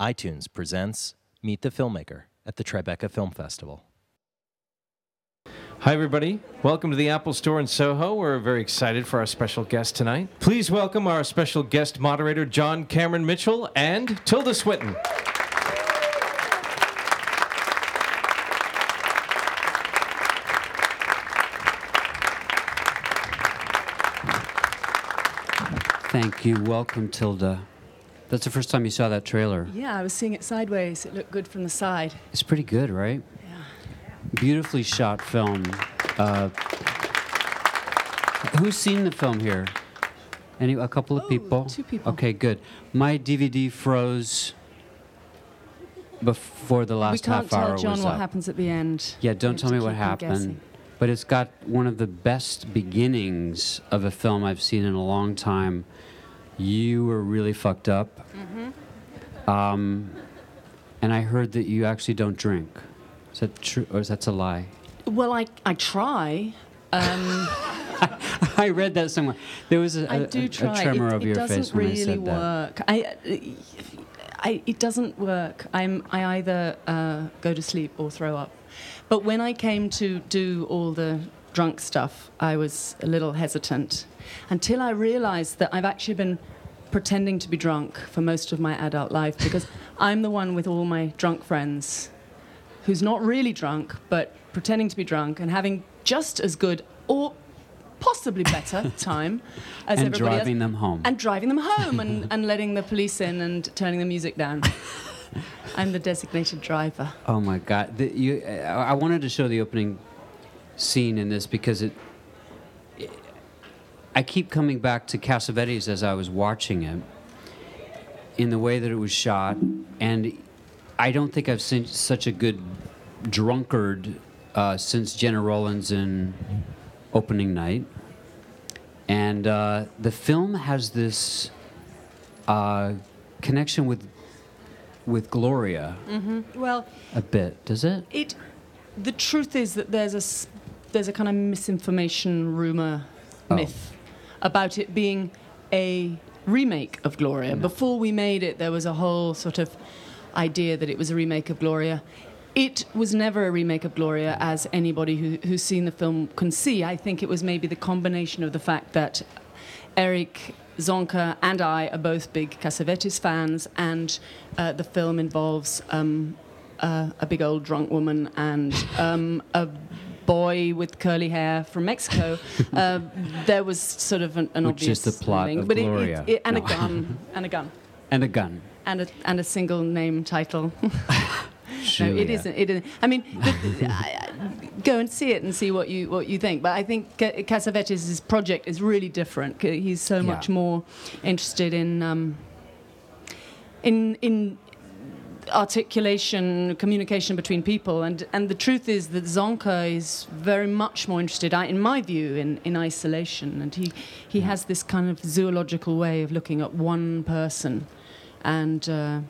iTunes presents Meet the Filmmaker at the Tribeca Film Festival. Hi, everybody. Welcome to the Apple Store in Soho. We're very excited for our special guest tonight. Please welcome our special guest moderator, John Cameron Mitchell and Tilda Swinton. Thank you. Welcome, Tilda. That's the first time you saw that trailer. Yeah, I was seeing it sideways. It looked good from the side. It's pretty good, right? Yeah. Beautifully shot film. Uh, who's seen the film here? Any? A couple of Oh, people. two people. Okay, good. My DVD froze before the last half hour. we last can't half tell John what up. happens at the end. Yeah, don't tell me what happened. But it's got one of the best beginnings of a film I've seen in a long time. You were really fucked up. Mm-hmm. Um, and I heard that you actually don't drink. Is that true, or is that a lie? Well, I, I try. Um, I read that somewhere. There was a, do a- try. a tremor it, of it your face when really I said that. work. I, I, it doesn't work. I'm, I either uh, go to sleep or throw up. But when I came to do all the drunk stuff, I was a little hesitant until I realized that I've actually been pretending to be drunk for most of my adult life because I'm the one with all my drunk friends who's not really drunk but pretending to be drunk and having just as good or possibly better time as And everybody driving else them home. and driving them home and, and letting the police in and turning the music down. I'm the designated driver. Oh my God! The, you, I I wanted to show the opening scene in this because it. I keep coming back to Cassavetes as I was watching it, in the way that it was shot, and I don't think I've seen such a good drunkard uh, since Gena Rowlands in opening night. And uh, the film has this uh, connection with with Gloria Well, a bit, does it? it. The truth is that there's a there's a kind of misinformation rumor, Oh. myth, about it being a remake of Gloria. Before we made it, there was a whole sort of idea that it was a remake of Gloria. It was never a remake of Gloria, as anybody who, who's seen the film can see. I think it was maybe the combination of the fact that Eric Zonca and I are both big Cassavetes fans, and uh, the film involves um, uh, a big old drunk woman and um, a boy with curly hair from Mexico. uh, there was sort of an, an Which is obvious the plot thing, of but it- it- it- and No. a gun, and a gun, And a gun. and a and a single name title. No, it isn't. It isn't. I mean, the, I, I, go and see it and see what you what you think. But I think Ca- Cassavetes' project is really different. He's so Yeah. much more interested in um, in in articulation, communication between people, and and the truth is that Zonca is very much more interested, in my view, in, in isolation, and he he has this kind of zoological way of looking at one person, and. Uh,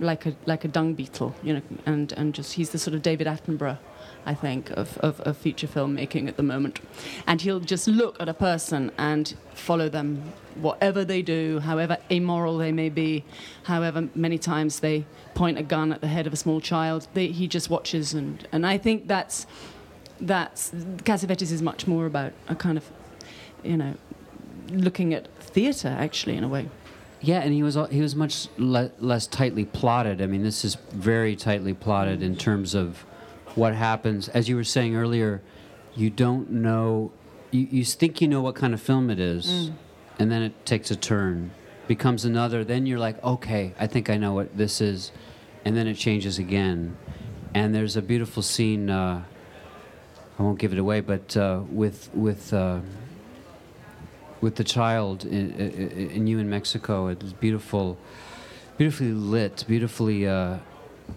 like a like a dung beetle, you know, and, and just he's the sort of David Attenborough, I think, of, of, of feature filmmaking at the moment. And he'll just look at a person and follow them, whatever they do, however immoral they may be, however many times they point a gun at the head of a small child. They, he just watches, and, and I think that's that's Cassavetes is much more about a kind of, you know, looking at theatre actually in a way. Yeah, and he was he was much le- less tightly plotted. I mean, this is very tightly plotted in terms of what happens. As you were saying earlier, you don't know. You, you think you know what kind of film it is, and then it takes a turn, becomes another. Then you're like, okay, I think I know what this is, and then it changes again. And there's a beautiful scene. Uh, I won't give it away, but uh, with with. Uh, with the child in, in, in you in Mexico. It's beautiful, beautifully lit, beautifully uh,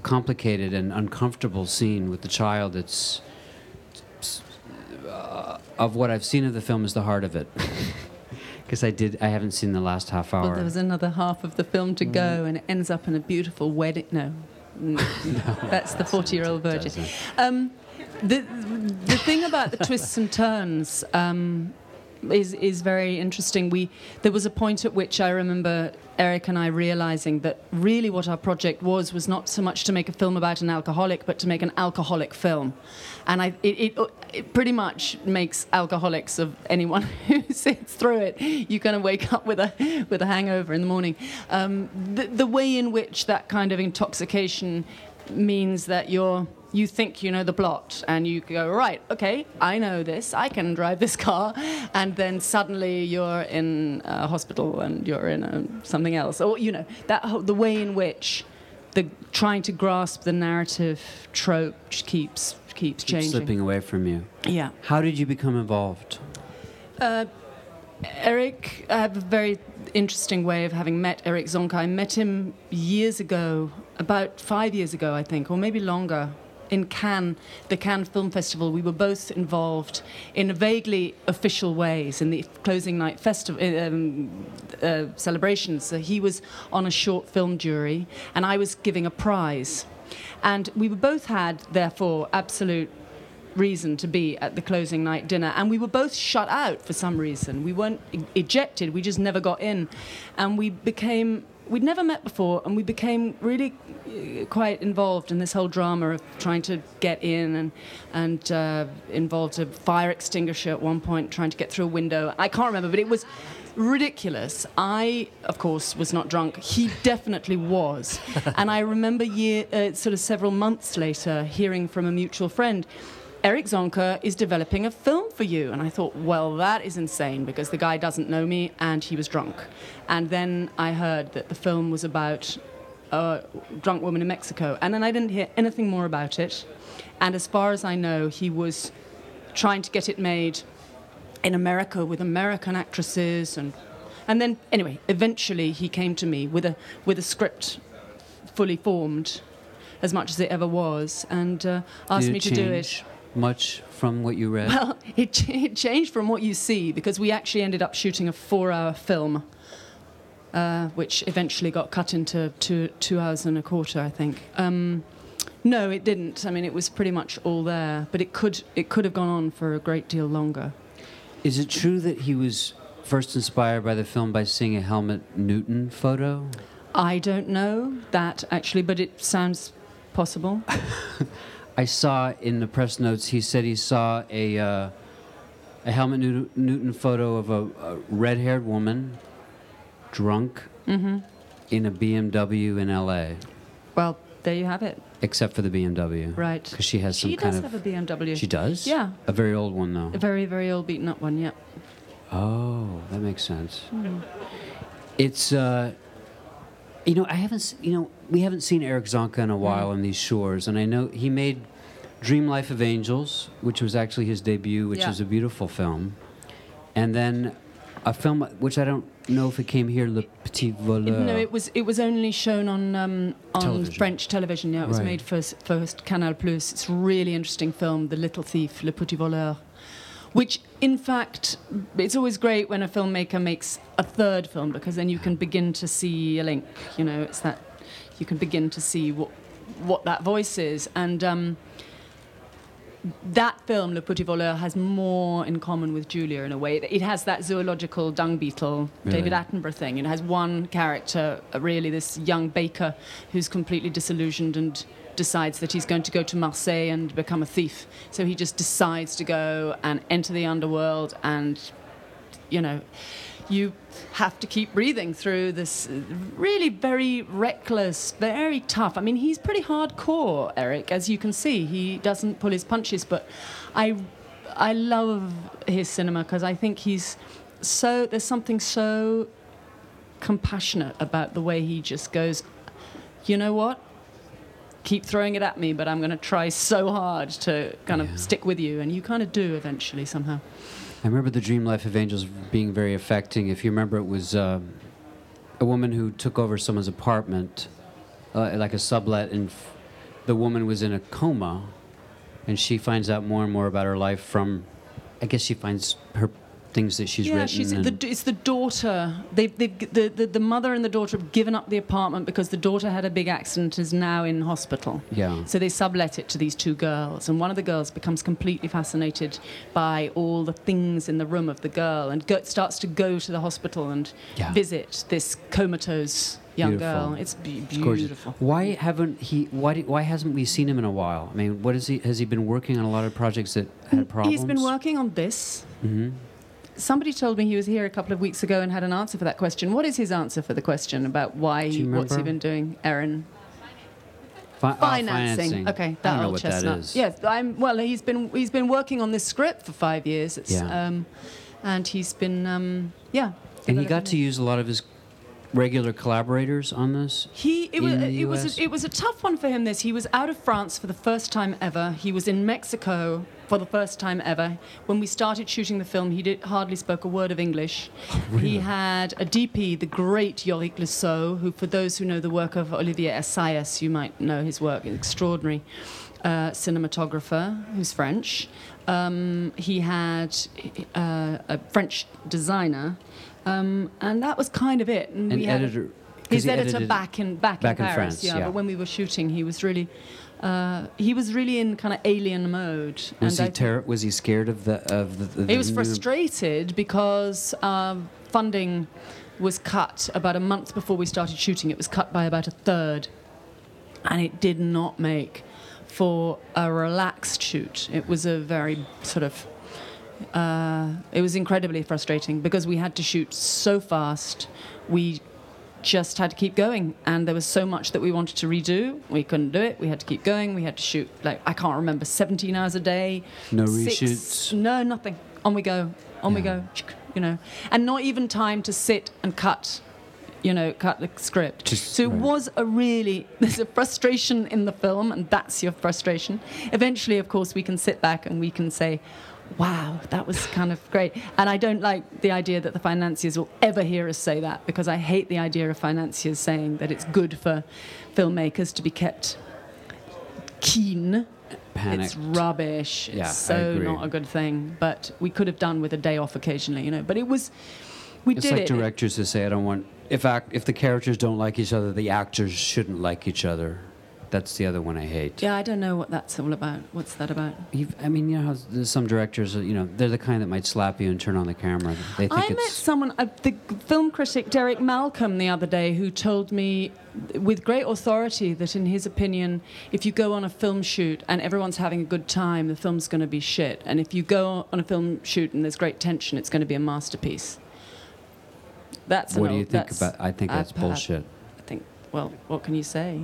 complicated and uncomfortable scene with the child. It's, it's, uh, of what I've seen of the film is the heart of it. Because I did, I haven't seen the last half hour. Well, there was another half of the film to go, and it ends up in a beautiful wedding. No, no, that's the forty-year-old virgin. Um, the the thing about the twists and turns, um, is is very interesting. We there was a point at which I remember Eric and I realizing that really what our project was was not so much to make a film about an alcoholic, but to make an alcoholic film, and I it, it, it pretty much makes alcoholics of anyone who sits through it. You kind of wake up with a with a hangover in the morning. Um, the, the way in which that kind of intoxication means that you're you think you know the plot and you go right okay i know this i can drive this car and then suddenly you're in a hospital and you're in a, something else. Or you know that whole, the way in which the trying to grasp the narrative trope keeps keeps changing slipping away from you. Yeah. How did you become involved? Uh, eric i have a very interesting way of having met eric zonca i met him years ago about five years ago i think or maybe longer in Cannes, the Cannes Film Festival, we were both involved in vaguely official ways in the closing night festival um, uh, celebrations. So he was on a short film jury, and I was giving a prize. And we both had, therefore, absolute reason to be at the closing night dinner and we were both shut out for some reason we weren't ejected we just never got in and we became we'd never met before, and we became really uh, quite involved in this whole drama of trying to get in and and uh, involved a fire extinguisher at one point, trying to get through a window. I can't remember, but it was ridiculous. I, of course, was not drunk. He definitely was, and I remember year, uh, sort of several months later, hearing from a mutual friend Eric Zonca is developing a film for you. And I thought, well, that is insane because the guy doesn't know me and he was drunk. And then I heard that the film was about a drunk woman in Mexico. And then I didn't hear anything more about it. And as far as I know, he was trying to get it made in America with American actresses and and then anyway, eventually he came to me with a with a script fully formed as much as it ever was and uh, asked me to do it much from what you read? Well, it, it, changed from what you see because we actually ended up shooting a four hour film, uh, which eventually got cut into two, two hours and a quarter, I think. Um, no, it didn't. I mean, it was pretty much all there, but it could, it could have gone on for a great deal longer. Is it true that he was first inspired by the film by seeing a Helmut Newton photo? I don't know that actually, but it sounds possible. I saw in the press notes he said he saw a uh, a Helmut Newton photo of a, a red-haired woman drunk mm-hmm. in a BMW in L.A. Well, there you have it. Except for the BMW, right? Because she has some she kind of. She does have a BMW. She does. Yeah. A very old one, though. A very, very old, beaten up one. Yeah. Oh, that makes sense. Mm. It's. Uh, you know, I haven't. You know, we haven't seen Eric Zonca in a while mm. on these shores, and I know he made Dream Life of Angels, which was actually his debut, which yeah. is a beautiful film, and then a film which I don't know if it came here, Le Petit Voleur. No, it was it was only shown on um, on television. French television. Yeah, it was right. made for for Canal Plus. It's a really interesting film, The Little Thief, Le Petit Voleur which in fact it's always great when a filmmaker makes a third film because then you can begin to see a link you know it's that you can begin to see what what that voice is and um, that film, Le Petit Voleur, has more in common with Julia in a way. It has that zoological dung beetle, really? David Attenborough thing. It has one character, really, this young baker who's completely disillusioned and decides that he's going to go to Marseille and become a thief. So he just decides to go and enter the underworld and, you know, you have to keep breathing through this really very reckless, very tough. I mean, he's pretty hardcore, Eric, as you can see. He doesn't pull his punches, but I, I love his cinema because I think he's so, there's something so compassionate about the way he just goes, you know what? Keep throwing it at me, but I'm going to try so hard to kind of stick with you. And you kind of do eventually somehow. I remember the Dream Life of Angels being very affecting. If you remember, it was uh, a woman who took over someone's apartment, uh, like a sublet, and f- the woman was in a coma, and she finds out more and more about her life from, I guess she finds her things that she's yeah, written. she's and- the, it's the daughter. They've, they've, the, the, the mother and the daughter have given up the apartment because the daughter had a big accident, is now in hospital. yeah. So they sublet it to these two girls, and one of the girls becomes completely fascinated by all the things in the room of the girl, and go, starts to go to the hospital and Yeah. visit this comatose young Beautiful. girl. It's, be- It's gorgeous. Why haven't he? Why why hasn't we seen him in a while? I mean, what is he? Has he been working on a lot of projects that had problems? He's been working on this. hmm Somebody told me he was here a couple of weeks ago and had an answer for that question. What is his answer for the question about why? What's he been doing, Aaron? Fi- oh, financing. Okay, I that don't know old what chestnut. that is. Yes, I'm. Well, he's been he's been working on this script for five years. It's, Yeah. Um, and he's been um, yeah. And he got to use a lot of his regular collaborators on this. He it was it was a, it was a tough one for him. This he was out of France for the first time ever. He was in Mexico for the first time ever. When we started shooting the film, he did, hardly spoke a word of English. Really. He had a DP, the great Yorick Le Saux, who, for those who know the work of Olivier Assayas, you might know his work. Extraordinary uh, cinematographer who's French. Um, he had uh, a French designer. Um, and that was kind of it. And An we had editor. 'cause his editor back in back, back in in Paris, France, yeah, yeah. But when we were shooting, he was really uh, he was really in kind of alien mode. Was he ter- Was he scared of the of the? the he was frustrated because um, funding was cut about a month before we started shooting. It was cut by about a third, and it did not make for a relaxed shoot. It was a very sort of uh, it was incredibly frustrating because we had to shoot so fast. We just had to keep going, and there was so much that we wanted to redo. We couldn't do it. We had to keep going. We had to shoot like I can't remember, 17 hours a day. No six- reshoots? No, nothing. On we go. On we go. You know, and not even time to sit and cut. You know, cut the script. Just- so it right. was a really there's a frustration in the film, and that's your frustration. Eventually, of course, we can sit back and we can say, "Wow, that was kind of great." And I don't like the idea that the financiers will ever hear us say that because I hate the idea of financiers saying that it's good for filmmakers to be kept keen. panicked. It's rubbish. Yeah, it's so not a good thing. But we could have done with a day off occasionally, you know. But it was, we It's did like it. directors who say, "I don't want if act, if the characters don't like each other, the actors shouldn't like each other." That's the other one I hate. Yeah, I don't know what that's all about. What's that about? You've, I mean, you know, how some directors, you know, they're the kind that might slap you and turn on the camera. They think I met someone, uh, the film critic Derek Malcolm, the other day, who told me with great authority that, in his opinion, if you go on a film shoot and everyone's having a good time, the film's going to be shit. And if you go on a film shoot and there's great tension, it's going to be a masterpiece. That's What do you old- think about? I think that's I- bullshit. I think. Well, what can you say?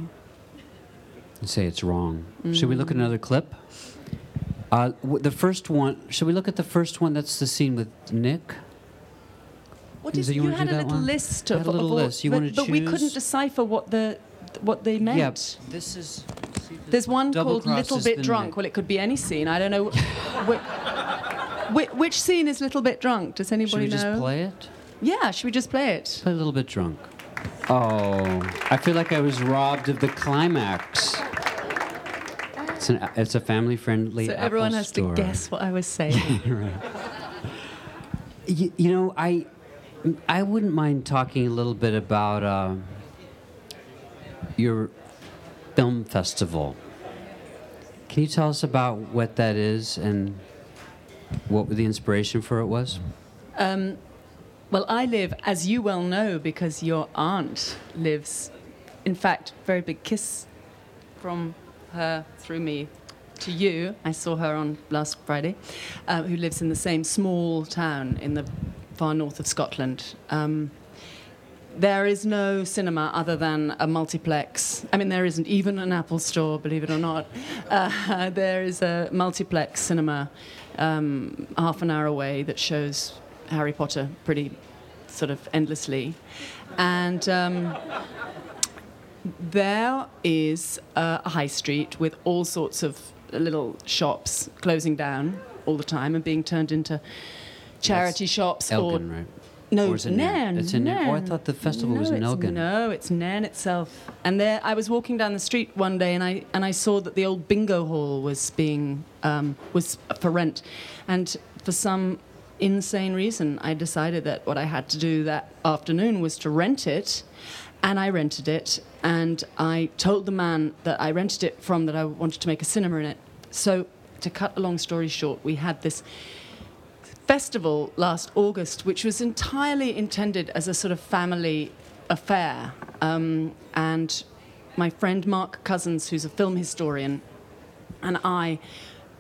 You say it's wrong. Should we look at another clip? Uh, w- the first one. Should we look at the first one? That's the scene with Nick. What Is is, it- you you had a little one? list of, a little of all- list. You but, but we couldn't decipher what the what they meant. Yeah. This is. There's one called Little Bit Drunk. Nick. Well, it could be any scene. I don't know. which, which, which scene is Little Bit Drunk? Does anybody know? Should we know? just play it? Yeah, should we just play it? Play a little bit drunk. Oh, I feel like I was robbed of the climax. It's, an, it's a family-friendly. so Apple everyone has store. to guess what I was saying. You, you know, I, I wouldn't mind talking a little bit about uh, your film festival. Can you tell us about what that is and what the inspiration for it was? um, well, I live, as you well know, because your aunt lives. In fact, very big kiss from her through me to you. I saw her on last Friday, uh, who lives in the same small town in the far north of Scotland. Um, there is no cinema other than a multiplex. I mean, there isn't even an Apple store, believe it or not. Uh, there is a multiplex cinema um, half an hour away that shows Harry Potter pretty sort of endlessly. And um, there is a high street with all sorts of little shops closing down all the time and being turned into charity shops Elgin, or right? no, Or it. Nairn? It's in Nairn. Oh, I thought the festival no, was in Elgin. No, it's Nairn itself. And there, I was walking down the street one day, and I and I saw that the old bingo hall was being um, was for rent, and for some insane reason, I decided that what I had to do that afternoon was to rent it. And I rented it, and I told the man that I rented it from that I wanted to make a cinema in it. So, to cut a long story short, we had this festival last August, which was entirely intended as a sort of family affair. Um, and my friend Mark Cousins, who's a film historian, and I,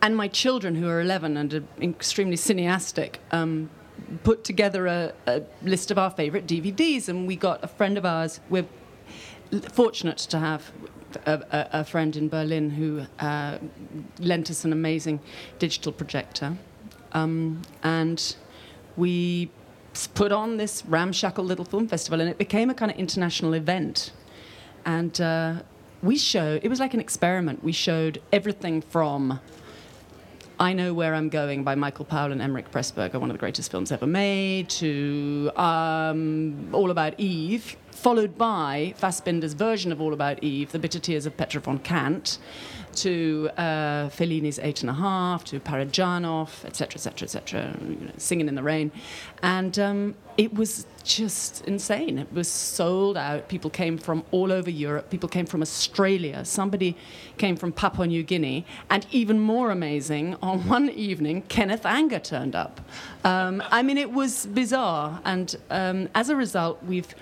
and my children, who are 11 and are extremely cineastic, um, put together a, a list of our favorite DVDs. And we got a friend of ours, we're fortunate to have a, a, a friend in Berlin who uh, lent us an amazing digital projector. Um, and we put on this ramshackle little film festival, and it became a kind of international event. And uh, we showed, it was like an experiment. We showed everything from I Know Where I'm Going by Michael Powell and Emeric Pressburger, one of the greatest films ever made, to um, All About Eve, followed by Fassbinder's version of All About Eve, The Bitter Tears of Petra von Kant, to uh, Fellini's Eight and a Half, to Parajanov, etc., etc., etc., Singing in the Rain. And um, it was just insane. It was sold out. People came from all over Europe. People came from Australia. Somebody came from Papua New Guinea. And even more amazing, on one evening, Kenneth Anger turned up. Um, I mean, it was bizarre. And um, as a result, we've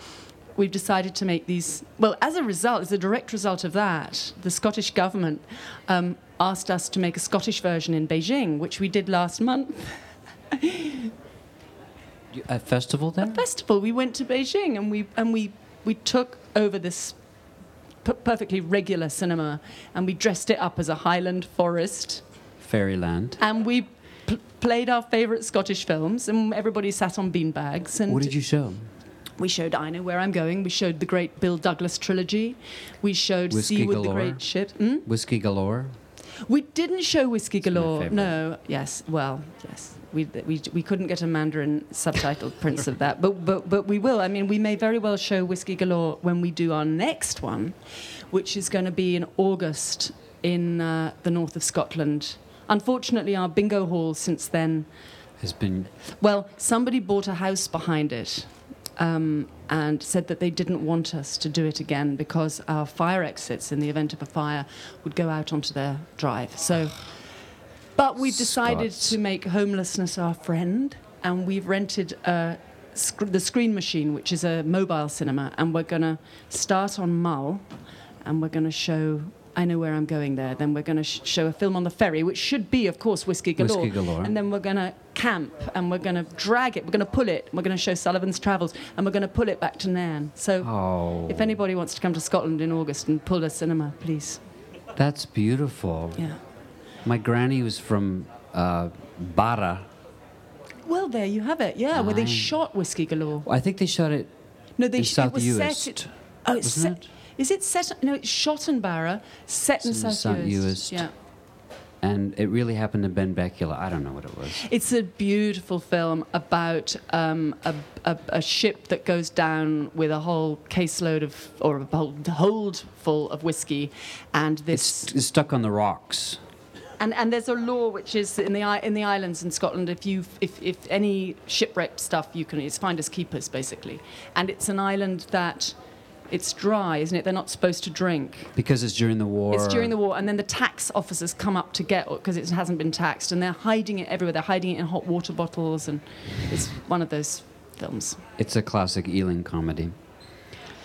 we've decided to make these. Well, as a result, as a direct result of that, the Scottish government um, asked us to make a Scottish version in Beijing, which we did last month. A festival there? Festival. We went to Beijing and we and we we took over this p- perfectly regular cinema and we dressed it up as a Highland forest Fairyland. and we. P- played our favourite Scottish films, and everybody sat on beanbags. And What did you show? We showed I Know Where I'm Going. We showed the great Bill Douglas trilogy. We showed Whiskey Seaward the? Great Ship. Hmm? Whiskey Galore. We didn't show Whiskey Galore. No, yes, well, yes. We, we, we couldn't get a Mandarin subtitled prints of that, but, but, but we will. I mean, we may very well show Whiskey Galore when we do our next one, which is going to be in August in uh, the north of Scotland. Unfortunately, our bingo hall since then Has been well, somebody bought a house behind it um, and said that they didn't want us to do it again because our fire exits in the event of a fire would go out onto their drive. So, but we've decided Scots. to make homelessness our friend, and we've rented a, sc- the Screen Machine, which is a mobile cinema, and we're going to start on Mull, and we're going to show. I know where I'm going there. Then we're going to sh- show a film on the ferry, which should be, of course, Whiskey Galore. Whiskey Galore. And then we're going to camp and we're going to drag it. We're going to pull it. We're going to show Sullivan's Travels and we're going to pull it back to Nairn. So oh, if anybody wants to come to Scotland in August and pull a cinema, please. that's beautiful. Yeah. My granny was from uh, Barra. Well, there you have it. Yeah, where they shot Whiskey Galore. I think they shot it No, they in sh- South it was Uist. set. Oh, it's set. it? Is it set? No, it's shot in Barra, set in It's in South, South Uist. Uist. Yeah. And it really happened to Benbecula. I don't know what it was. It's a beautiful film about um, a, a, a ship that goes down with a whole caseload of, or a whole hold full of whiskey, and this. It's, it's stuck on the rocks. And, and there's a law which is in the in the islands in Scotland. If you if, if any shipwrecked stuff, you can it's finders keepers basically. And it's an island that it's dry, isn't it? They're not supposed to drink. Because it's during the war. It's during the war, and then the tax officers come up to get because it hasn't been taxed, and they're hiding it everywhere. They're hiding it in hot water bottles, and it's one of those films. It's a classic Ealing comedy.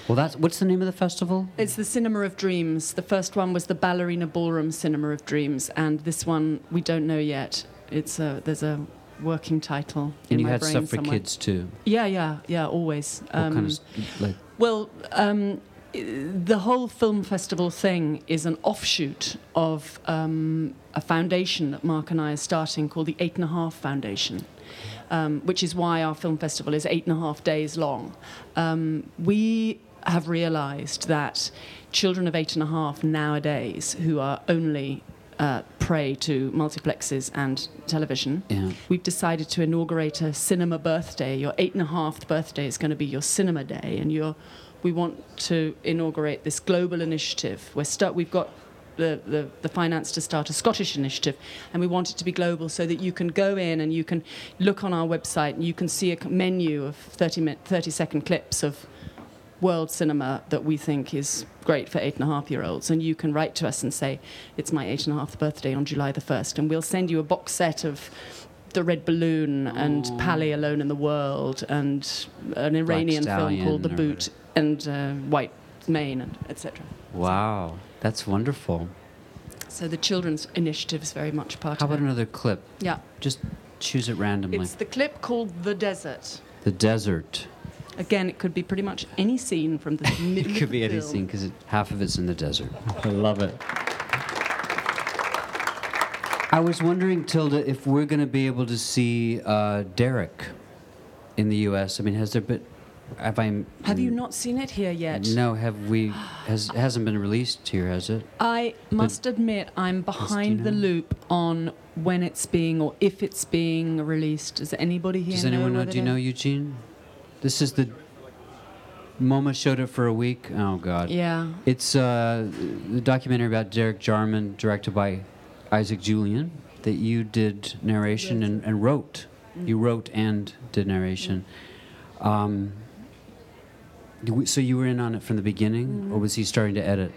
Well, that's what's the name of the festival? It's the Cinema of Dreams. The first one was the Ballerina Ballroom Cinema of Dreams, and this one we don't know yet. It's a there's a working title in And you my had brain stuff for somewhere. kids too. Yeah, yeah, yeah. Always. What kind Um, of like? Well, um, the whole film festival thing is an offshoot of um, a foundation that Mark and I are starting called the Eight and a Half Foundation, um, which is why our film festival is eight and a half days long. Um, we have realised that children of eight and a half nowadays who are only uh, prey to multiplexes and television Yeah. we've decided to inaugurate a cinema birthday. Your eight and a half birthday is going to be your cinema day, and you're, we want to inaugurate this global initiative. We're start, we've got the, the, the finance to start a Scottish initiative, and we want it to be global so that you can go in and you can look on our website and you can see a menu of 30, minute, 30 second clips of world cinema that we think is great for eight and a half year olds. And you can write to us and say, It's my eight and a half birthday on July the 1st, and we'll send you a box set of the Red Balloon and Palle Alone in the World and an Iranian film called The Boot and uh, White Mane and etc. Wow, that's wonderful. So the children's initiative is very much part How of about another clip? Yeah, Just choose it randomly. it's the clip called The Desert. the desert. Again, it could be pretty much any scene from the middle It could be any film. scene because half of it's in the desert. I love it. I was wondering, Tilda, if we're going to be able to see uh, Derek in the U.S. I mean, has there been? Have I? Have you not seen it here yet? No, have we? Has it hasn't been released here, has it? I must admit, I'm behind the loop on when it's being or if it's being released. Does anybody here Does anyone know? whether Do you they- know Eugene? This is the. MoMA showed it for a week. Oh God. Yeah. It's uh, the documentary about Derek Jarman, directed by Isaac Julien, that you did narration and, and wrote. You wrote and did narration. Um, so you were in on it from the beginning, or was he starting to edit?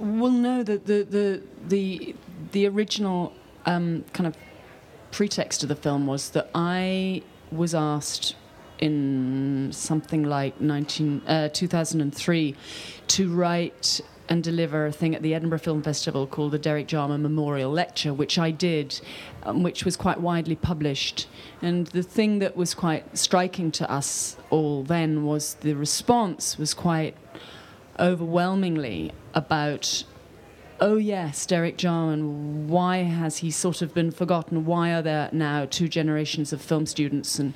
Well, no, the the the the, the original um, kind of pretext of the film was that I was asked in something like 19, uh, 2003 to write and deliver a thing at the Edinburgh Film Festival called the Derek Jarman Memorial Lecture, which I did, um, which was quite widely published. And the thing that was quite striking to us all then was the response was quite overwhelmingly about oh yes derek jarman why has he sort of been forgotten? Why are there now two generations of film students and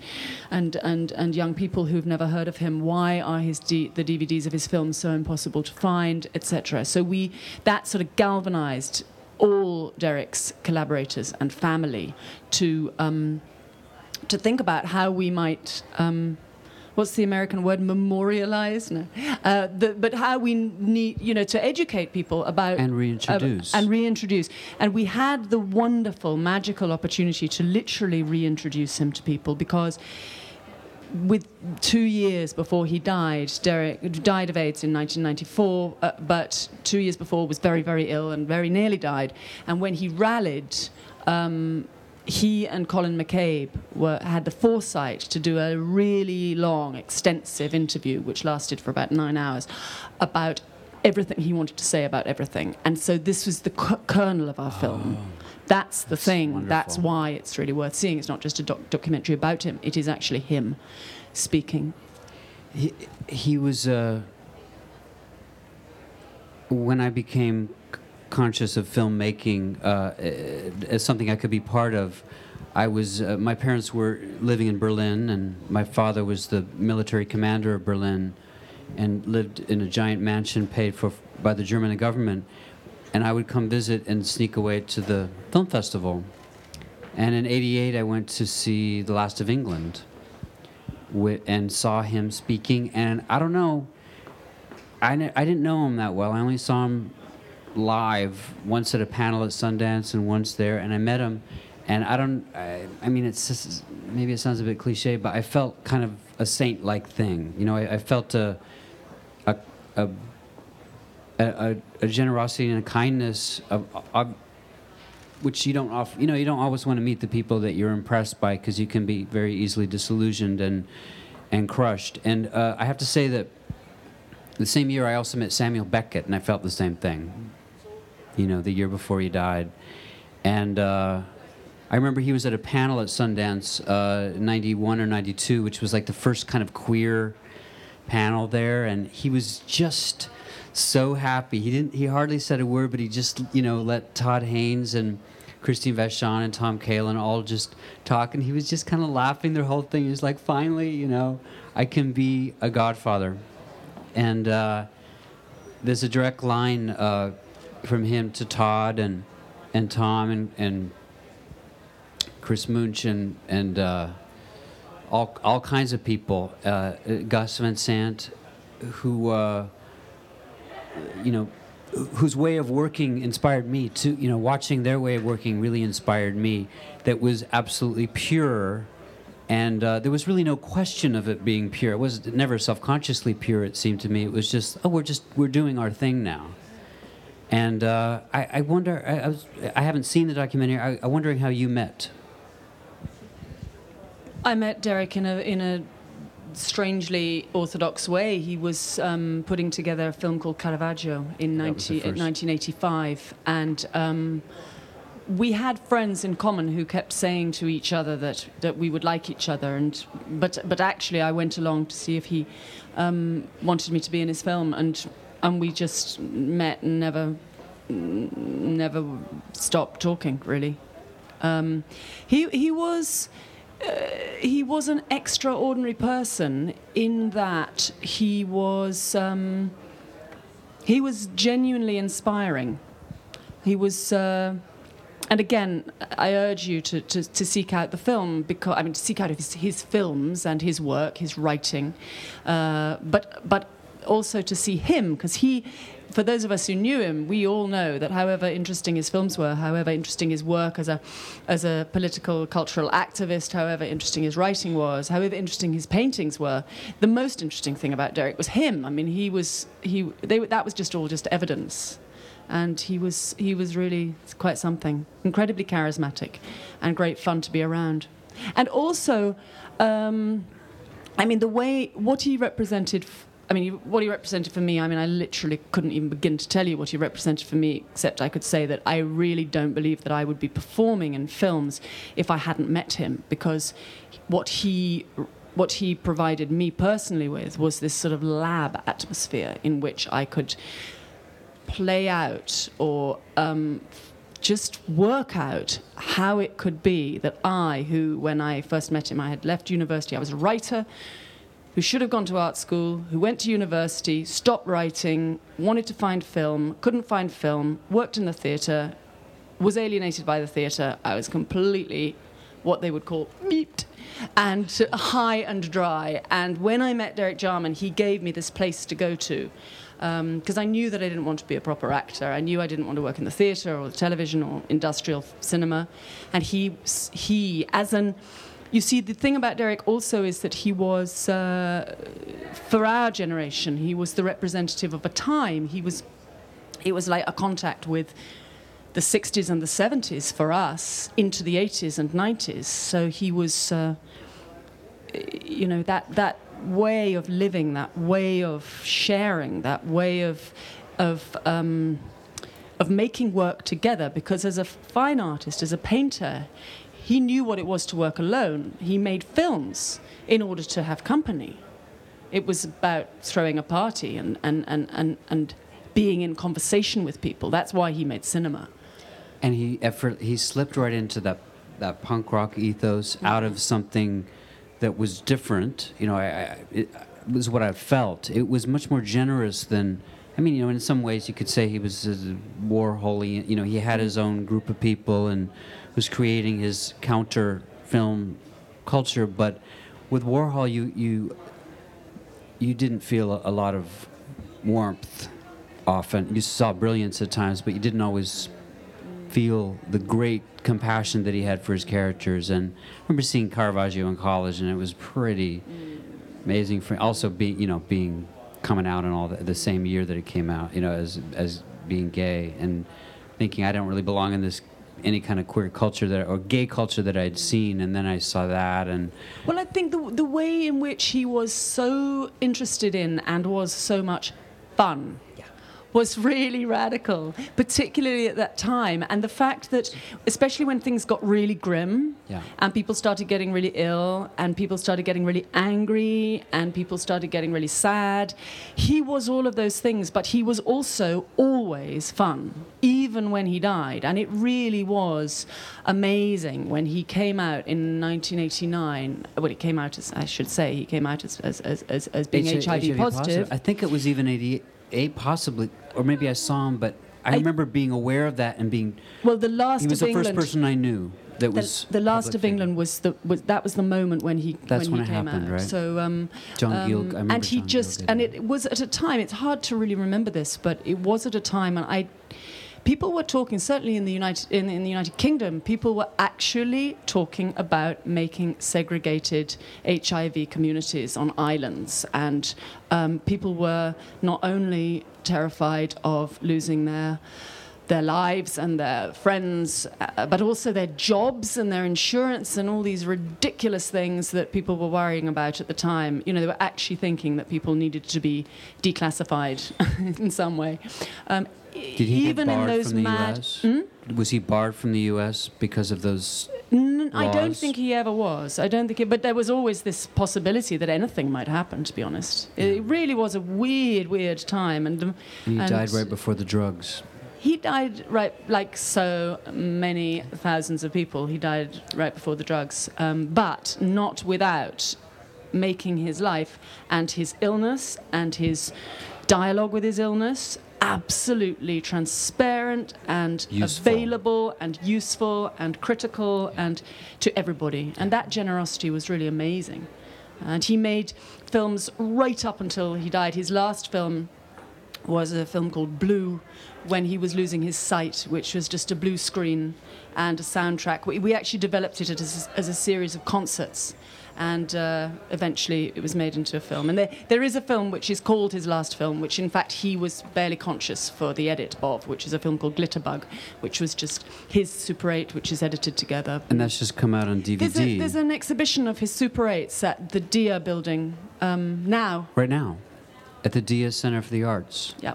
and and, and young people who've never heard of him? Why are his D- the dvds of his films so impossible to find etc so we that sort of galvanized all derek's collaborators and family to um, to think about how we might um, what's the American word memorialize no uh, the, but how we need you know to educate people about And reintroduce. uh, and reintroduce and we had the wonderful magical opportunity to literally reintroduce him to people because with two years before he died, Derek died of AIDS in 1994, uh, but two years before was very, very ill and very nearly died. And when he rallied, um, he and Colin MacCabe were, had the foresight to do a really long, extensive interview, which lasted for about nine hours, about everything he wanted to say about everything. And so this was the kernel of our film. That's the thing. That's why it's really worth seeing. It's not just a doc- documentary about him. It is actually him speaking. He, he was. Uh, when I became conscious of filmmaking uh, as something I could be part of, I was. Uh, my parents were living in Berlin, and my father was the military commander of Berlin, and lived in a giant mansion paid for by the German government. And I would come visit and sneak away to the film festival. And in '88, I went to see The Last of England and saw him speaking. And I don't know, I, I didn't know him that well. I only saw him live once at a panel at Sundance and once there. And I met him. And I don't, I, I mean, it's just, maybe it sounds a bit cliche, but I felt kind of a saint like thing. You know, I, I felt a, a, a, a, a generosity and a kindness of, of which you don't off, you know you don't always want to meet the people that you're impressed by because you can be very easily disillusioned and and crushed. And uh, I have to say that the same year I also met Samuel Beckett, and I felt the same thing. You know, the year before he died, and uh, I remember he was at a panel at Sundance, uh, '91 or '92, which was like the first kind of queer panel there, and he was just so happy. He didn't. He hardly said a word, but he just, you know, let Todd Haynes and Christine Vachon and Tom Kalin all just talk, and he was just kind of laughing their whole thing. He was like, finally, you know, I can be a godfather. And uh, there's a direct line uh, from him to Todd and and Tom and, and Chris Munch and and uh, all all kinds of people. Uh, Gus Van Sant, who uh, you know whose way of working inspired me to you know watching their way of working really inspired me that was absolutely pure. And uh, there was really no question of it being pure. It was never self-consciously pure it seemed to me. It was just oh we're just we're doing our thing now and uh, I, I wonder I, I, was, I haven't seen the documentary. I, i'm wondering how you met. I met Derek in a in a strangely orthodox way. He was um, putting together a film called Caravaggio in, That 90, 1985, and um, we had friends in common who kept saying to each other that, that we would like each other. And but but actually, I went along to see if he um, wanted me to be in his film, and and we just met and never never stopped talking really. Um, he he was uh, he was an extraordinary person in that he was um, he was genuinely inspiring. He was. Uh, and again, I urge you to, to, to seek out the film because I mean to seek out his, his films and his work, his writing, uh, but but also to see him because he, for those of us who knew him, we all know that however interesting his films were, however interesting his work as a as a political cultural activist, however interesting his writing was, however interesting his paintings were, the most interesting thing about Derek was him. I mean, he was he they, that was just all just evidence. And he was he was really quite something. Incredibly charismatic and great fun to be around. And also um, i mean the way what he represented I mean, what he represented for me, I mean, I literally couldn't even begin to tell you what he represented for me, except I could say that I really don't believe that I would be performing in films if I hadn't met him, because what he what he provided me personally with was this sort of lab atmosphere in which I could play out or um, just work out how it could be that I, who when I first met him, I had left university, I was a writer who should have gone to art school, who went to university, stopped writing, wanted to find film, couldn't find film, worked in the theatre, was alienated by the theatre. I was completely what they would call meat and high and dry. And when I met Derek Jarman, he gave me this place to go to um, because I knew that I didn't want to be a proper actor. I knew I didn't want to work in the theatre or the television or industrial cinema. And he, he, as an, you see, the thing about Derek also is that he was, uh, for our generation, he was the representative of a time. He was, it was like a contact with the 60s and the 70s for us into the 80s and 90s. So he was, uh, you know, that that way of living, that way of sharing, that way of of um, of making work together. Because as a fine artist, as a painter, he knew what it was to work alone. He made films in order to have company. It was about throwing a party and and and and, and being in conversation with people. That's why he made cinema. and he effort he slipped right into that that punk rock ethos out of something that was different. You know, I, I it was what I felt. It was much more generous than. I mean, you know, in some ways you could say he was a Warholy. You know, he had his own group of people and was creating his counter film culture. But with Warhol, you you you didn't feel a, a lot of warmth often. You saw brilliance at times, but you didn't always feel the great compassion that he had for his characters. And I remember seeing Caravaggio in college, and it was pretty amazing. For also being, you know, being coming out and all the, the same year that it came out, you know, as as being gay and thinking I don't really belong in this any kind of queer culture that or gay culture that I'd seen, and then I saw that and. Well, I think the the way in which he was so interested in and was so much fun was really radical, particularly at that time. And the fact that, especially when things got really grim, Yeah. and people started getting really ill, and people started getting really angry, and people started getting really sad, he was all of those things, but he was also always fun, even when he died. And it really was amazing when he came out in 1989. Well, he came out as, I should say, he came out as, as, as, as, as being HIV, positive. I think it was even 88, possibly, or maybe I saw him, but I, I- remember being aware of that and being. Well, the last He was of the England. first person I knew. that the, was the last of figure. England was the was that was the moment when he That's when, when he it came happened, out. right? So um, John um, I remember and he John just and it was at a time. It's hard to really remember this, but it was at a time, and I. People were talking, certainly in the United in, in the United Kingdom, people were actually talking about making segregated HIV communities on islands, and um, people were not only terrified of losing their their lives and their friends, uh, but also their jobs and their insurance and all these ridiculous things that people were worrying about at the time. You know, they were actually thinking that people needed to be declassified in some way. Um, Did he even get in barred those from the mad. U.S.? Hmm? Was he barred from the U.S. because of those? N- I don't think he ever was. I don't think it, but there was always this possibility that anything might happen. To be honest, it really was a weird, weird time, and, And he and died right before the drugs. He died right, like so many thousands of people. He died right before the drugs, um, but not without making his life and his illness and his dialogue with his illness absolutely transparent and Useful. available and useful and critical and to everybody. And that generosity was really amazing. And he made films right up until he died. His last film was a film called Blue when he was losing his sight, which was just a blue screen and a soundtrack. We, we actually developed it as, as a series of concerts. And uh, eventually it was made into a film. And there, there is a film which is called his last film, which in fact he was barely conscious for the edit of, which is a film called Glitterbug, which was just his Super 8, which is edited together. And that's just come out on DVD There's, a, there's an exhibition of his Super 8s at the Dia building um, now. right now at the Dia Center for the Arts Yeah.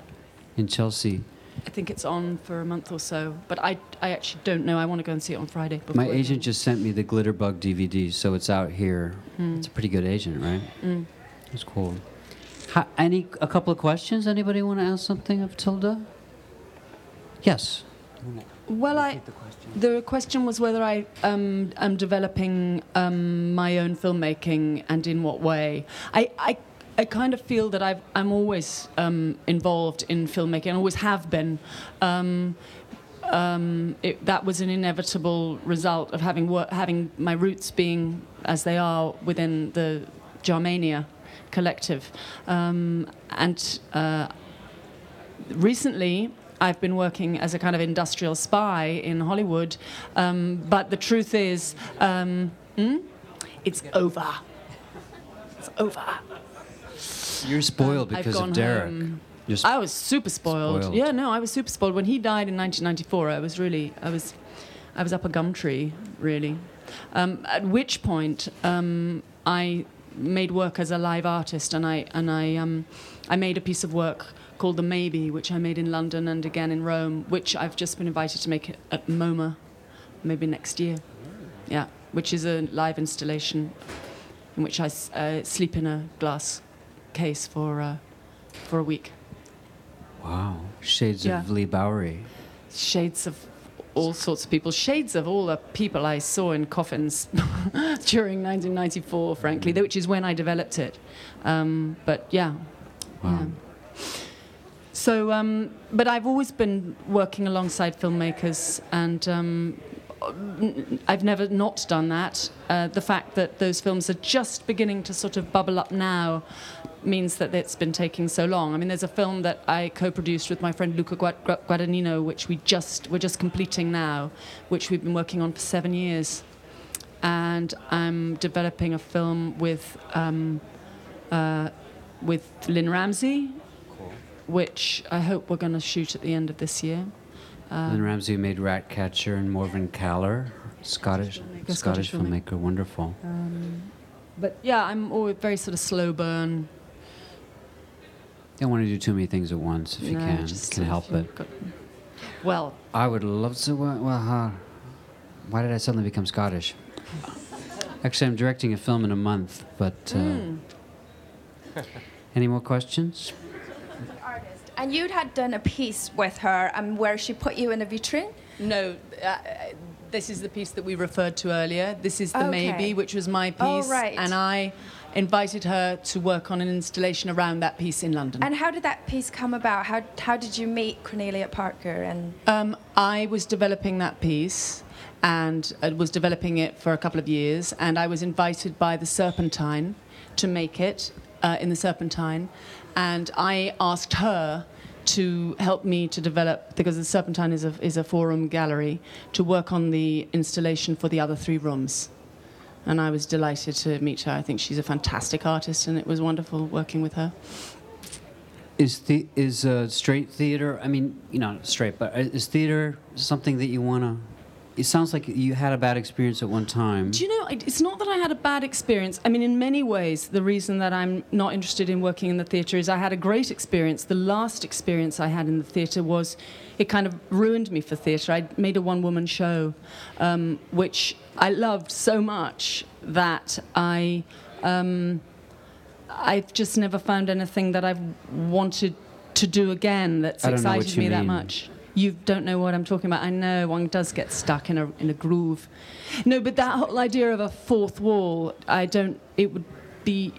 in Chelsea. I think it's on for a month or so, but I, I actually don't know. I want to go and see it on Friday. My before it agent just sent me the Glitterbug DVD, so it's out here. Hmm. It's a pretty good agent, right? Mm. It's cool. Ha- any a couple of questions? Anybody want to ask something of Tilda? Yes. Well, I the question was whether I um, am developing um, my own filmmaking and in what way. I. I I kind of feel that I've, I'm always um, involved in filmmaking, always have been. Um, um, it, that was an inevitable result of having wor- having my roots being as they are within the Germania collective, um, and uh, recently I've been working as a kind of industrial spy in Hollywood, um, but the truth is, um, hmm? it's over. It's over. You're spoiled Um, because of Derek. home. You're I was super spoiled. Spoiled. Yeah, no, I was super spoiled. When he died in 1994, I was really, I was, I was up a gum tree, really. Um, at which point, um, I made work as a live artist, and I and I um, I made a piece of work called the Maybe, which I made in London and again in Rome, which I've just been invited to make at MoMA, maybe next year. Yeah, which is a live installation in which I uh, sleep in a glass case for uh, for a week. wow. Shades Yeah. of Leigh Bowery. Shades of all sorts of people, shades of all the people I saw in coffins during 1994, frankly, which is when I developed it. Um, but yeah. Wow. yeah. So, um, but I've always been working alongside filmmakers, and um, I've never not done that. Uh, the fact that those films are just beginning to sort of bubble up now means that it's been taking so long. I mean, there's a film that I co-produced with my friend Luca Guadagnino, which we just we're just completing now, which we've been working on for seven years, and I'm developing a film with um, uh, with Lynne Ramsay, which I hope we're going to shoot at the end of this year. Um, Lynne Ramsay made Ratcatcher and Morvern Callar, Scottish filmmaker, Scottish Scottish filmmaker. filmmaker, wonderful. Um, but yeah, I'm always very sort of slow burn. Don't want to do too many things at once if you No, can. just Can help it. got- well, I would love to. Well, why did I suddenly become Scottish? Actually, I'm directing a film in a month, but. Uh, mm, Any more questions? And you'd had done a piece with her, and where she put you in a vitrine. no, uh, this is the piece that we referred to earlier. This is the Okay. Maybe, which was my Oh, piece, right. and I invited her to work on an installation around that piece in London. And how did that piece come about? How how did you meet Cornelia Parker? And Um, I was developing that piece and uh, was developing it for a couple of years, and I was invited by the Serpentine to make it uh, in the Serpentine, and I asked her to help me to develop because the Serpentine is a is a four-room gallery to work on the installation for the other three rooms. And I was delighted to meet her. I think she's a fantastic artist, and it was wonderful working with her. Is the is uh, straight theater? I mean, you know, straight, but uh, is theater something that you want to? It sounds like you had a bad experience at one time. Do you know, it's not that I had a bad experience. I mean, in many ways, the reason that I'm not interested in working in the theatre is I had a great experience. The last experience I had in the theatre was, it kind of ruined me for theatre. I made a one woman show, um, which I loved so much that I. Um, I've just never found anything that I've wanted to do again that's I don't know what excited me that much. You don't know what I'm talking about. I know one does get stuck in a in a groove. No, but that whole idea of a fourth wall, I don't. It would be.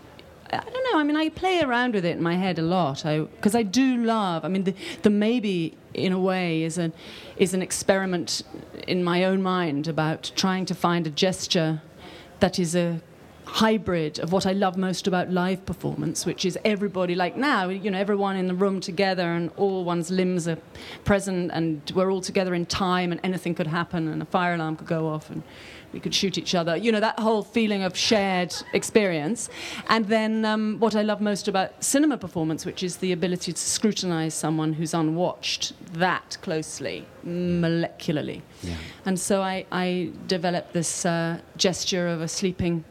I don't know. I mean, I play around with it in my head a lot. I because I do love. I mean, the the maybe in a way is an is an experiment in my own mind about trying to find a gesture that is a hybrid of what I love most about live performance, which is everybody like now, you know, everyone in the room together and all one's limbs are present and we're all together in time and anything could happen and a fire alarm could go off and we could shoot each other. You know, that whole feeling of shared experience. And then um, what I love most about cinema performance, which is the ability to scrutinize someone who's unwatched that closely, molecularly. Yeah. And so I, I developed this uh, gesture of a sleeping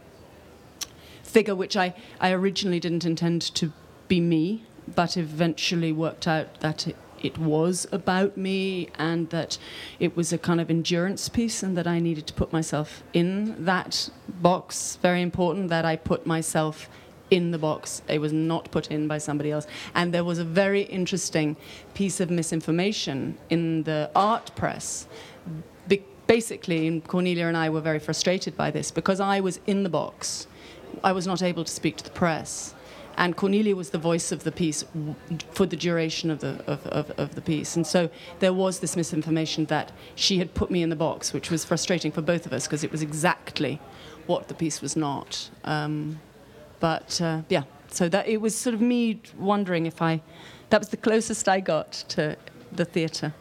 figure, which I, I originally didn't intend to be me, but eventually worked out that it, it was about me and that it was a kind of endurance piece and that I needed to put myself in that box. Very important that I put myself in the box. It was not put in by somebody else. And there was a very interesting piece of misinformation in the art press basically, Cornelia and I were very frustrated by this because I was in the box. I was not able to speak to the press. And Cornelia was the voice of the piece for the duration of the, of, of, of the piece. And so there was this misinformation that she had put me in the box, which was frustrating for both of us because it was exactly what the piece was not. Um, but uh, yeah, so that it was sort of me wondering if I, that was the closest I got to the theatre,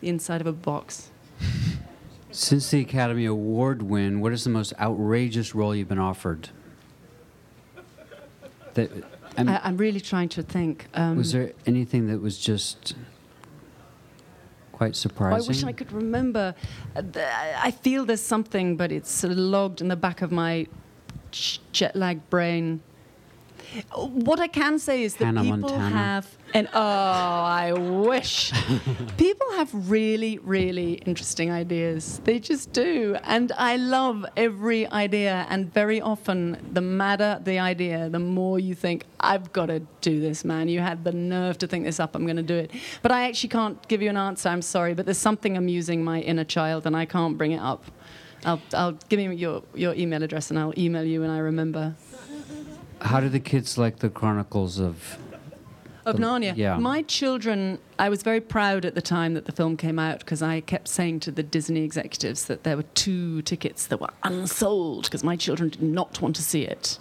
the inside of a box. Since the Academy Award win, what is the most outrageous role you've been offered? That, I mean, I, I'm really trying to think. Um, was there anything that was just quite surprising? I wish I could remember. I feel there's something, but it's logged in the back of my jet lagged brain. What I can say is that Hannah people Montana. have, and oh, I wish people have really, really interesting ideas. They just do, and I love every idea. And very often, the madder the idea, the more you think, "I've got to do this, man. You had the nerve to think this up. I'm going to do it." But I actually can't give you an answer. I'm sorry, but there's something amusing my inner child, and I can't bring it up. I'll, I'll give me your, your email address, and I'll email you when I remember. How do the kids like the Chronicles of? Of The- Narnia. yeah. My children, I was very proud at the time that the film came out because I kept saying to the Disney executives that there were two tickets that were unsold because my children did not want to see it.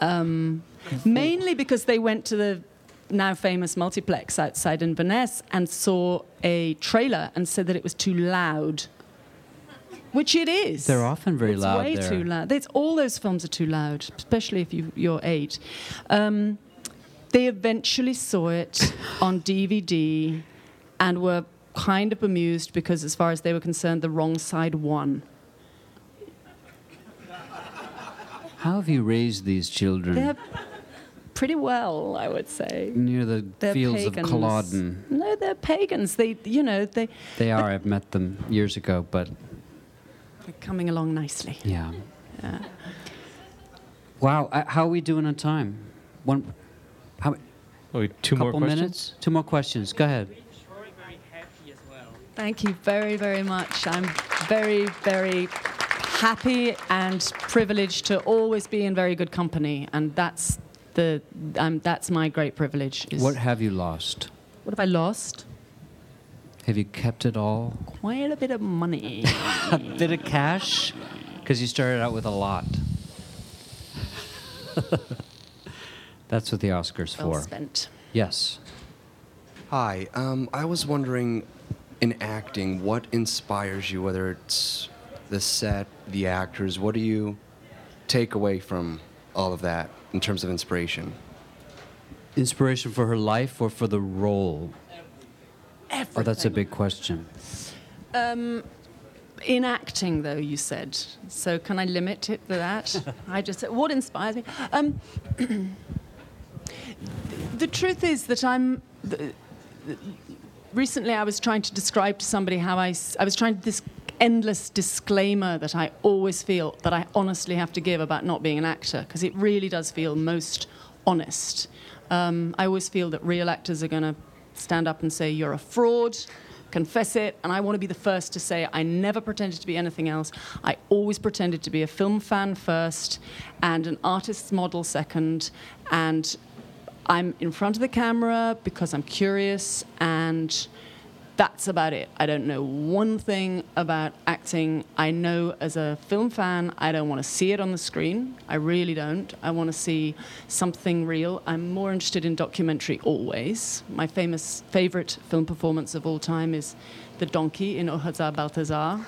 Um, mainly because they went to the now famous multiplex outside Inverness and saw a trailer and said that it was too loud. Which it is. They're often very it's loud way there. too loud. It's, all those films are too loud, especially if you, you're eight. Um, they eventually saw it on DVD and were kind of bemused because, as far as they were concerned, the wrong side won. How have you raised these children They're pretty well, I would say. near the They're fields pagans. of Culloden? No, they're pagans. They, you know, they, They are. I've met them years ago, but they're coming along nicely. yeah. Yeah. Wow. Uh, how are we doing on time? One. How? Oh, two more couple questions. minutes. Two more questions. Go ahead. Thank you very, very much. I'm very, very happy and privileged to always be in very good company, and that's the um, that's my great privilege. Is What have you lost? what have I lost? Have you kept it all? Quite a bit of money. A bit of cash? Because you started out with a lot. That's what the Oscars well for. spent. Yes. Hi, um, I was wondering, in acting, what inspires you? Whether it's the set, the actors, what do you take away from all of that in terms of inspiration? Inspiration for her life or for the role? Oh, that's a big question. Um, in acting, though, you said. So can I limit it to that? I just said, what inspires me? Um, the truth is that I'm. The, the- recently, I was trying to describe to somebody how I. I was trying this endless disclaimer that I always feel that I honestly have to give about not being an actor because it really does feel most honest. Um, I always feel that real actors are going to stand up and say you're a fraud, confess it, and I want to be the first to say I never pretended to be anything else. I always pretended to be a film fan first and an artist's model second, and I'm in front of the camera because I'm curious and that's about it. I don't know one thing about acting. I know as a film fan, I don't want to see it on the screen. I really don't. I want to see something real. I'm more interested in documentary always. My famous favorite film performance of all time is The Donkey in Au Hasard Balthazar.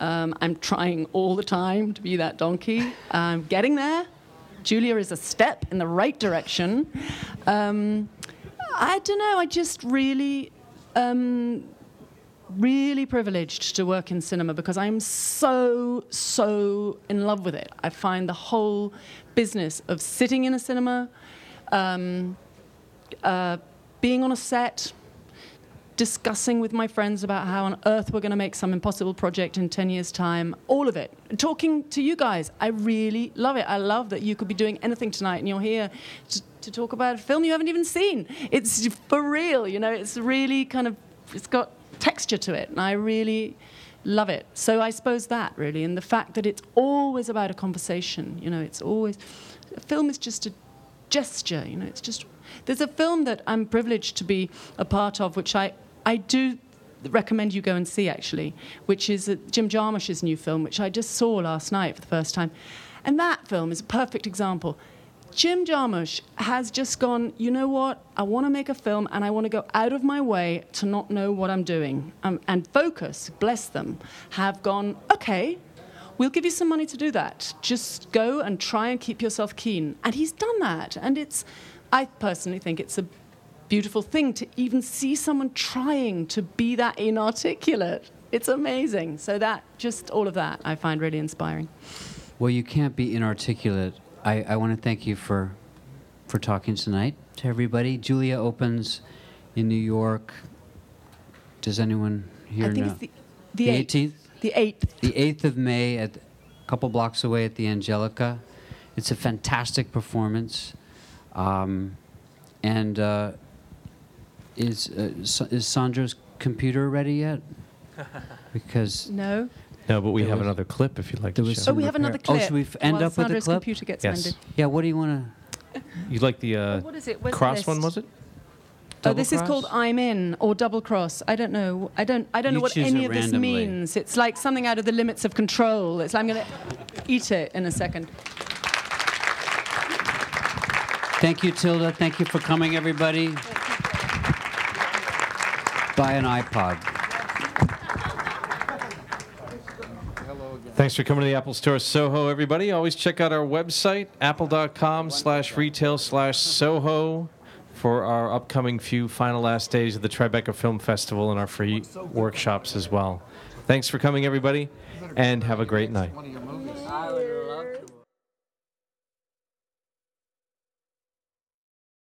Um, I'm trying all the time to be that donkey. I'm getting there. Julia is a step in the right direction. Um, I don't know. I just really, um, really privileged to work in cinema because I'm so, so in love with it. I find the whole business of sitting in a cinema, um, uh, being on a set, discussing with my friends about how on earth we're going to make some impossible project in 10 years' time. All of it. Talking to you guys. I really love it. I love that you could be doing anything tonight and you're here to, to talk about a film you haven't even seen. It's for real, you know, it's really kind of, it's got texture to it. And I really love it. So I suppose that really, and the fact that it's always about a conversation, you know, it's always, a film is just a gesture, you know, it's just, there's a film that I'm privileged to be a part of, which I, I do recommend you go and see actually, which is uh, Jim Jarmusch's new film, which I just saw last night for the first time. And that film is a perfect example. Jim Jarmusch has just gone, you know what? I want to make a film and I want to go out of my way to not know what I'm doing. Um, and Focus, bless them, have gone, okay, we'll give you some money to do that. Just go and try and keep yourself keen. And he's done that. And it's, I personally think it's a beautiful thing to even see someone trying to be that inarticulate. It's amazing. So that, just all of that, I find really inspiring. Well, you can't be inarticulate. I, I want to thank you for for talking tonight to everybody. Julia opens in New York. Does anyone here I think know? it's the, the, The 8th. 18th? The 8th. The 8th of May, at a couple blocks away at the Angelika. It's a fantastic performance. Um, and uh, is, uh, is Sandra's computer ready yet? Because No? No, but we There have was- another clip if you'd like there to was show. Oh, some we have repair- another Oh, should we f- end while up with the Sandra's clip? computer gets Yes. mended. yeah, what do you want to? You'd like the uh, what is it? Where's the cross one, list? was it? Oh, Double this is called cross? I'm in or double cross. I don't know. I don't. I don't You know what choose any it of this randomly. means. It's like something out of the limits of control. It's like I'm going to eat it in a second. Thank you, Tilda. Thank you for coming, everybody. Buy an iPod. Thanks for coming to the Apple Store Soho, everybody. Always check out our website, apple.com slash retail slash Soho, for our upcoming few final last days of the Tribeca Film Festival and our free workshops as well. Thanks for coming, everybody, and have a great night.